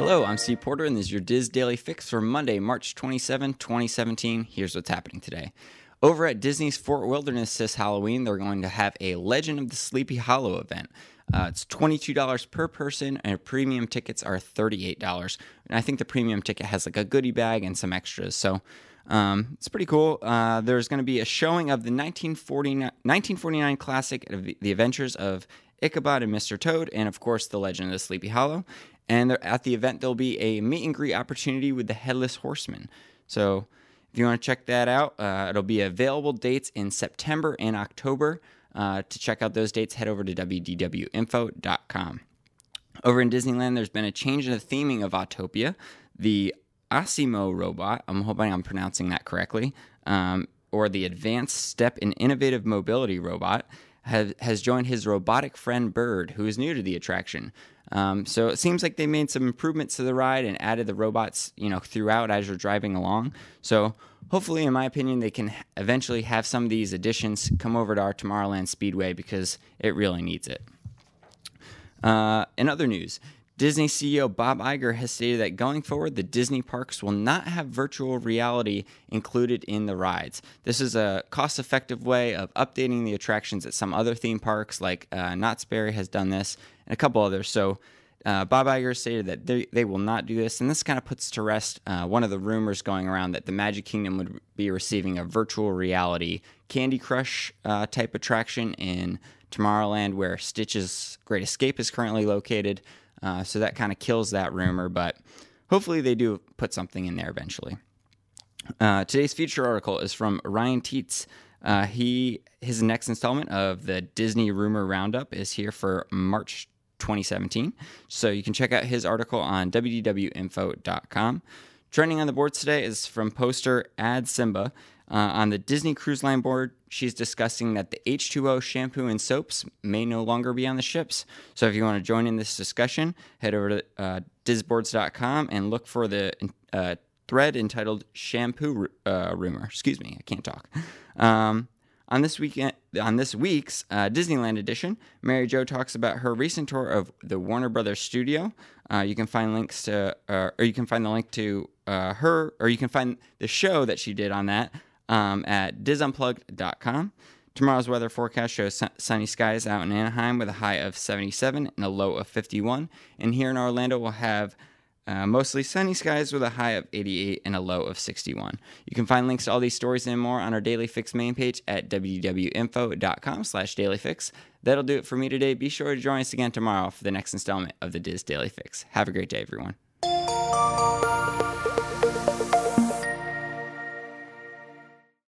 Hello, I'm Steve Porter, and this is your DIS Daily Fix for Monday, March 27, 2017. Here's what's happening today. Over at Disney's Fort Wilderness this Halloween, they're going to have a Legend of the Sleepy Hollow event. Uh, it's $22 per person, and premium tickets are $38. And I think the premium ticket has like a goodie bag and some extras. So um, it's pretty cool. Uh, there's going to be a showing of the 1949, 1949 classic, The Adventures of Ichabod and Mr. Toad, and of course, The Legend of the Sleepy Hollow. And at the event, there'll be a meet and greet opportunity with the Headless Horseman. So if you want to check that out, uh, it'll be available dates in September and October. Uh, to check out those dates, head over to wdwinfo.com. Over in Disneyland, there's been a change in the theming of Autopia. The Asimo robot, I'm hoping I'm pronouncing that correctly, um, or the Advanced Step in Innovative Mobility robot, have, has joined his robotic friend Bird, who is new to the attraction. Um, so it seems like they made some improvements to the ride and added the robots, you know, throughout as you're driving along. So hopefully, in my opinion, they can eventually have some of these additions come over to our Tomorrowland Speedway because it really needs it. Uh, in other news, Disney CEO Bob Iger has stated that going forward, the Disney parks will not have virtual reality included in the rides. This is a cost effective way of updating the attractions at some other theme parks, like uh, Knott's Berry has done this, and a couple others. So, uh, Bob Iger stated that they, they will not do this, and this kind of puts to rest uh, one of the rumors going around that the Magic Kingdom would be receiving a virtual reality Candy Crush uh, type attraction in Tomorrowland, where Stitch's Great Escape is currently located. Uh, so that kind of kills that rumor, but hopefully they do put something in there eventually. Uh, today's feature article is from Ryan Teets. Uh, he his next installment of the Disney Rumor Roundup is here for March 2017. So you can check out his article on wdwinfo.com. Trending on the boards today is from poster Ad Simba. Uh, on the Disney Cruise Line board, she's discussing that the H2O shampoo and soaps may no longer be on the ships. So if you want to join in this discussion, head over to uh, disboards.com and look for the uh, thread entitled Shampoo uh, Rumor. Excuse me, I can't talk. Um, on this weekend, on this week's uh, Disneyland edition, Mary Jo talks about her recent tour of the Warner Brothers studio. Uh, you can find links to, or you can find the link to her, or you can find the show that she did on that um, at disunplugged.com. Tomorrow's weather forecast shows sunny skies out in Anaheim with a high of 77 and a low of 51. And here in Orlando, we'll have uh, mostly sunny skies with a high of 88 and a low of 61. You can find links to all these stories and more on our Daily Fix main page at wdwinfo.com slash dailyfix. That'll do it for me today. Be sure to join us again tomorrow for the next installment of the DIS Daily Fix. Have a great day, everyone.